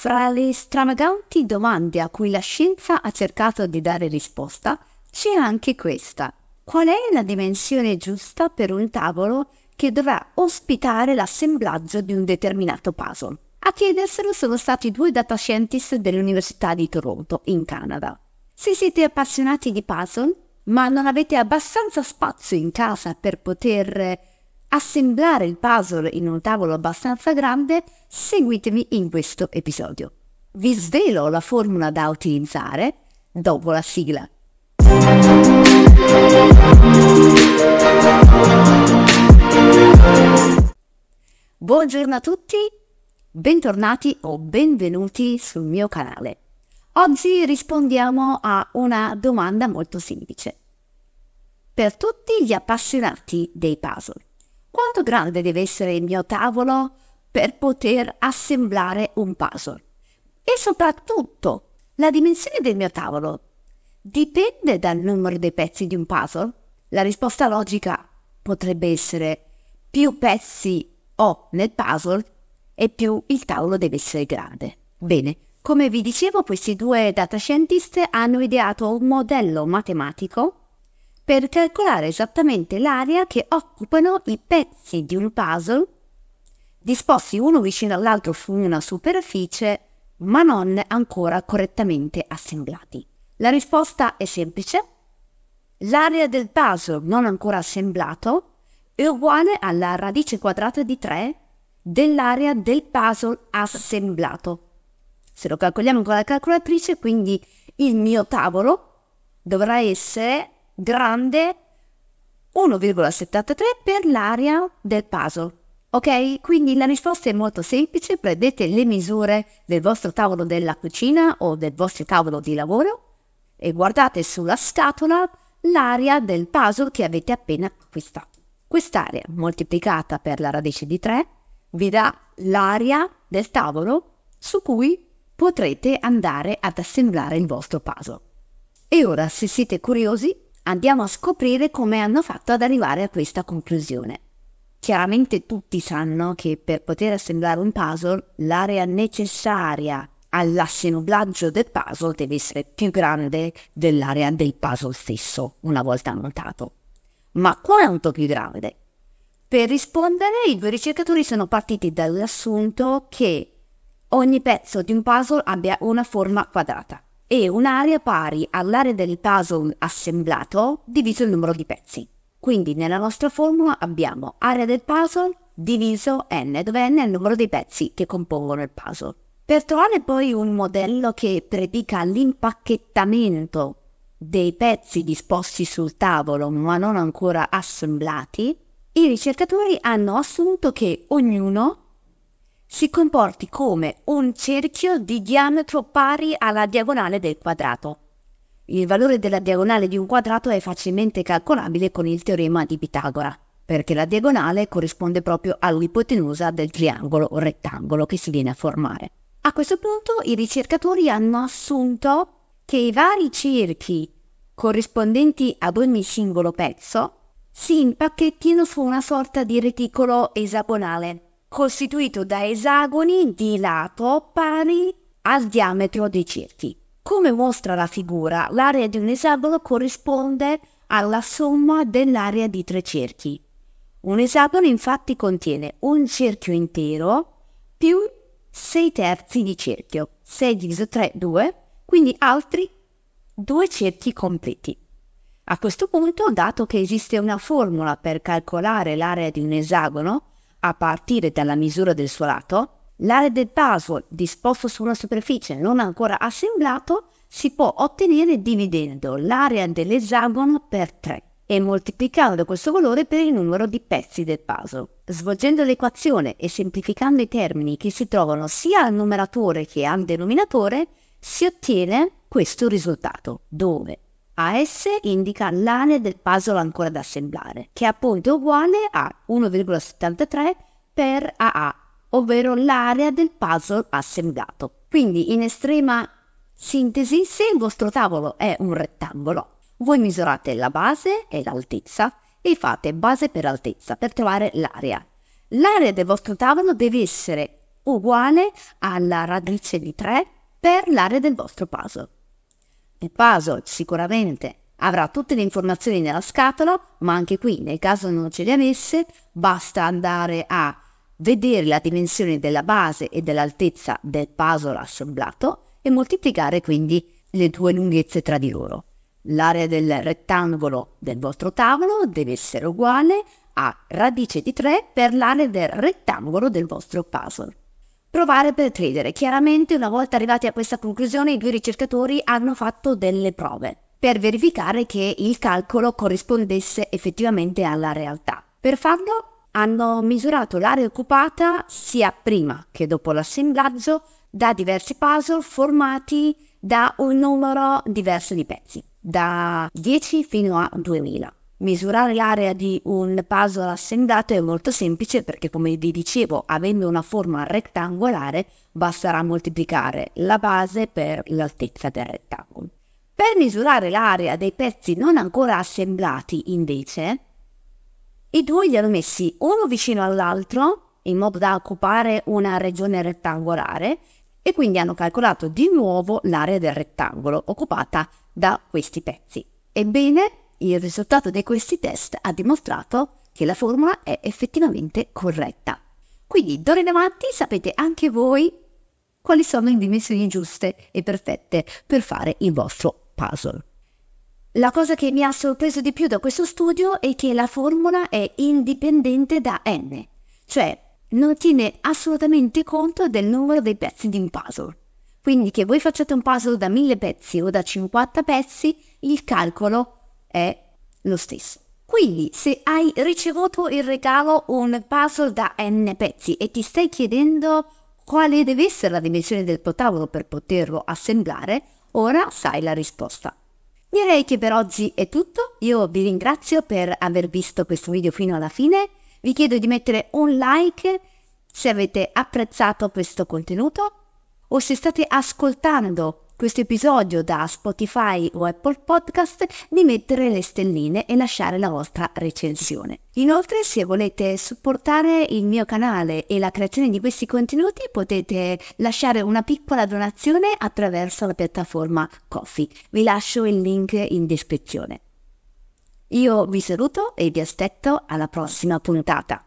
Fra le stravaganti domande a cui la scienza ha cercato di dare risposta, c'è anche questa. Qual è la dimensione giusta per un tavolo che dovrà ospitare l'assemblaggio di un determinato puzzle? A chiederselo sono stati due data scientist dell'Università di Toronto, in Canada. Se siete appassionati di puzzle, ma non avete abbastanza spazio in casa per poter assemblare il puzzle in un tavolo abbastanza grande, seguitemi in questo episodio. Vi svelo la formula da utilizzare dopo la sigla. Buongiorno a tutti, bentornati o benvenuti sul mio canale. Oggi rispondiamo a una domanda molto semplice. Per tutti gli appassionati dei puzzle, quanto grande deve essere il mio tavolo per poter assemblare un puzzle? E soprattutto, la dimensione del mio tavolo dipende dal numero dei pezzi di un puzzle? La risposta logica potrebbe essere più pezzi ho nel puzzle e più il tavolo deve essere grande. Bene, come vi dicevo, questi due data scientist hanno ideato un modello matematico per calcolare esattamente l'area che occupano i pezzi di un puzzle disposti uno vicino all'altro su una superficie ma non ancora correttamente assemblati. La risposta è semplice. L'area del puzzle non ancora assemblato è uguale alla radice quadrata di 3 dell'area del puzzle assemblato. Se lo calcoliamo con la calcolatrice, quindi il mio tavolo dovrà essere grande 1,73 per l'area del puzzle. Ok? Quindi la risposta è molto semplice, prendete le misure del vostro tavolo della cucina o del vostro tavolo di lavoro e guardate sulla scatola l'area del puzzle che avete appena acquistato. Quest'area moltiplicata per la radice di 3 vi dà l'area del tavolo su cui potrete andare ad assemblare il vostro puzzle. E ora, se siete curiosi, andiamo a scoprire come hanno fatto ad arrivare a questa conclusione. Chiaramente tutti sanno che per poter assemblare un puzzle l'area necessaria all'assemblaggio del puzzle deve essere più grande dell'area del puzzle stesso una volta montato. Ma quanto più grande? Per rispondere i due ricercatori sono partiti dall'assunto che ogni pezzo di un puzzle abbia una forma quadrata e un'area pari all'area del puzzle assemblato diviso il numero di pezzi. Quindi nella nostra formula abbiamo area del puzzle diviso n, dove n è il numero dei pezzi che compongono il puzzle. Per trovare poi un modello che predica l'impacchettamento dei pezzi disposti sul tavolo ma non ancora assemblati, i ricercatori hanno assunto che ognuno si comporti come un cerchio di diametro pari alla diagonale del quadrato. Il valore della diagonale di un quadrato è facilmente calcolabile con il teorema di Pitagora, perché la diagonale corrisponde proprio all'ipotenusa del triangolo o rettangolo che si viene a formare. A questo punto i ricercatori hanno assunto che i vari cerchi corrispondenti ad ogni singolo pezzo si impacchettino su una sorta di reticolo esagonale costituito da esagoni di lato pari al diametro dei cerchi. Come mostra la figura, l'area di un esagono corrisponde alla somma dell'area di tre cerchi. Un esagono infatti contiene un cerchio intero più 6 terzi di cerchio, 6 diviso 3, 2, quindi altri due cerchi completi. A questo punto, dato che esiste una formula per calcolare l'area di un esagono, a partire dalla misura del suo lato, l'area del puzzle disposto su una superficie non ancora assemblato si può ottenere dividendo l'area dell'esagono per 3 e moltiplicando questo valore per il numero di pezzi del puzzle. Svolgendo l'equazione e semplificando i termini che si trovano sia al numeratore che al denominatore, si ottiene questo risultato, dove AS indica l'area del puzzle ancora da assemblare, che è appunto uguale a 1,73 per AA, ovvero l'area del puzzle assemblato. Quindi in estrema sintesi, se il vostro tavolo è un rettangolo, voi misurate la base e l'altezza e fate base per altezza per trovare l'area. L'area del vostro tavolo deve essere uguale alla radice di 3 per l'area del vostro puzzle. Il puzzle sicuramente avrà tutte le informazioni nella scatola, ma anche qui, nel caso non ce le avesse, basta andare a vedere la dimensione della base e dell'altezza del puzzle assemblato e moltiplicare quindi le due lunghezze tra di loro. L'area del rettangolo del vostro tavolo deve essere uguale a radice di 3 per l'area del rettangolo del vostro puzzle. Provare per credere. Chiaramente una volta arrivati a questa conclusione i due ricercatori hanno fatto delle prove per verificare che il calcolo corrispondesse effettivamente alla realtà. Per farlo hanno misurato l'area occupata sia prima che dopo l'assemblaggio da diversi puzzle formati da un numero diverso di pezzi, da 10 fino a 2000. Misurare l'area di un puzzle assemblato è molto semplice perché, come vi dicevo, avendo una forma rettangolare, basterà moltiplicare la base per l'altezza del rettangolo. Per misurare l'area dei pezzi non ancora assemblati, invece, i due li hanno messi uno vicino all'altro in modo da occupare una regione rettangolare e quindi hanno calcolato di nuovo l'area del rettangolo occupata da questi pezzi. Ebbene, il risultato di questi test ha dimostrato che la formula è effettivamente corretta. Quindi d'ora in avanti sapete anche voi quali sono le dimensioni giuste e perfette per fare il vostro puzzle. La cosa che mi ha sorpreso di più da questo studio è che la formula è indipendente da n, cioè non tiene assolutamente conto del numero dei pezzi di un puzzle. Quindi che voi facciate un puzzle da 1000 pezzi o da 50 pezzi, il calcolo è lo stesso. Quindi, se hai ricevuto in regalo un puzzle da n pezzi e ti stai chiedendo quale deve essere la dimensione del tuo tavolo per poterlo assemblare, ora sai la risposta. Direi che per oggi è tutto, io vi ringrazio per aver visto questo video fino alla fine, vi chiedo di mettere un like se avete apprezzato questo contenuto o se state ascoltando questo episodio da Spotify o Apple Podcast di mettere le stelline e lasciare la vostra recensione. Inoltre, se volete supportare il mio canale e la creazione di questi contenuti, potete lasciare una piccola donazione attraverso la piattaforma Coffee. Vi lascio il link in descrizione. Io vi saluto e vi aspetto alla prossima puntata.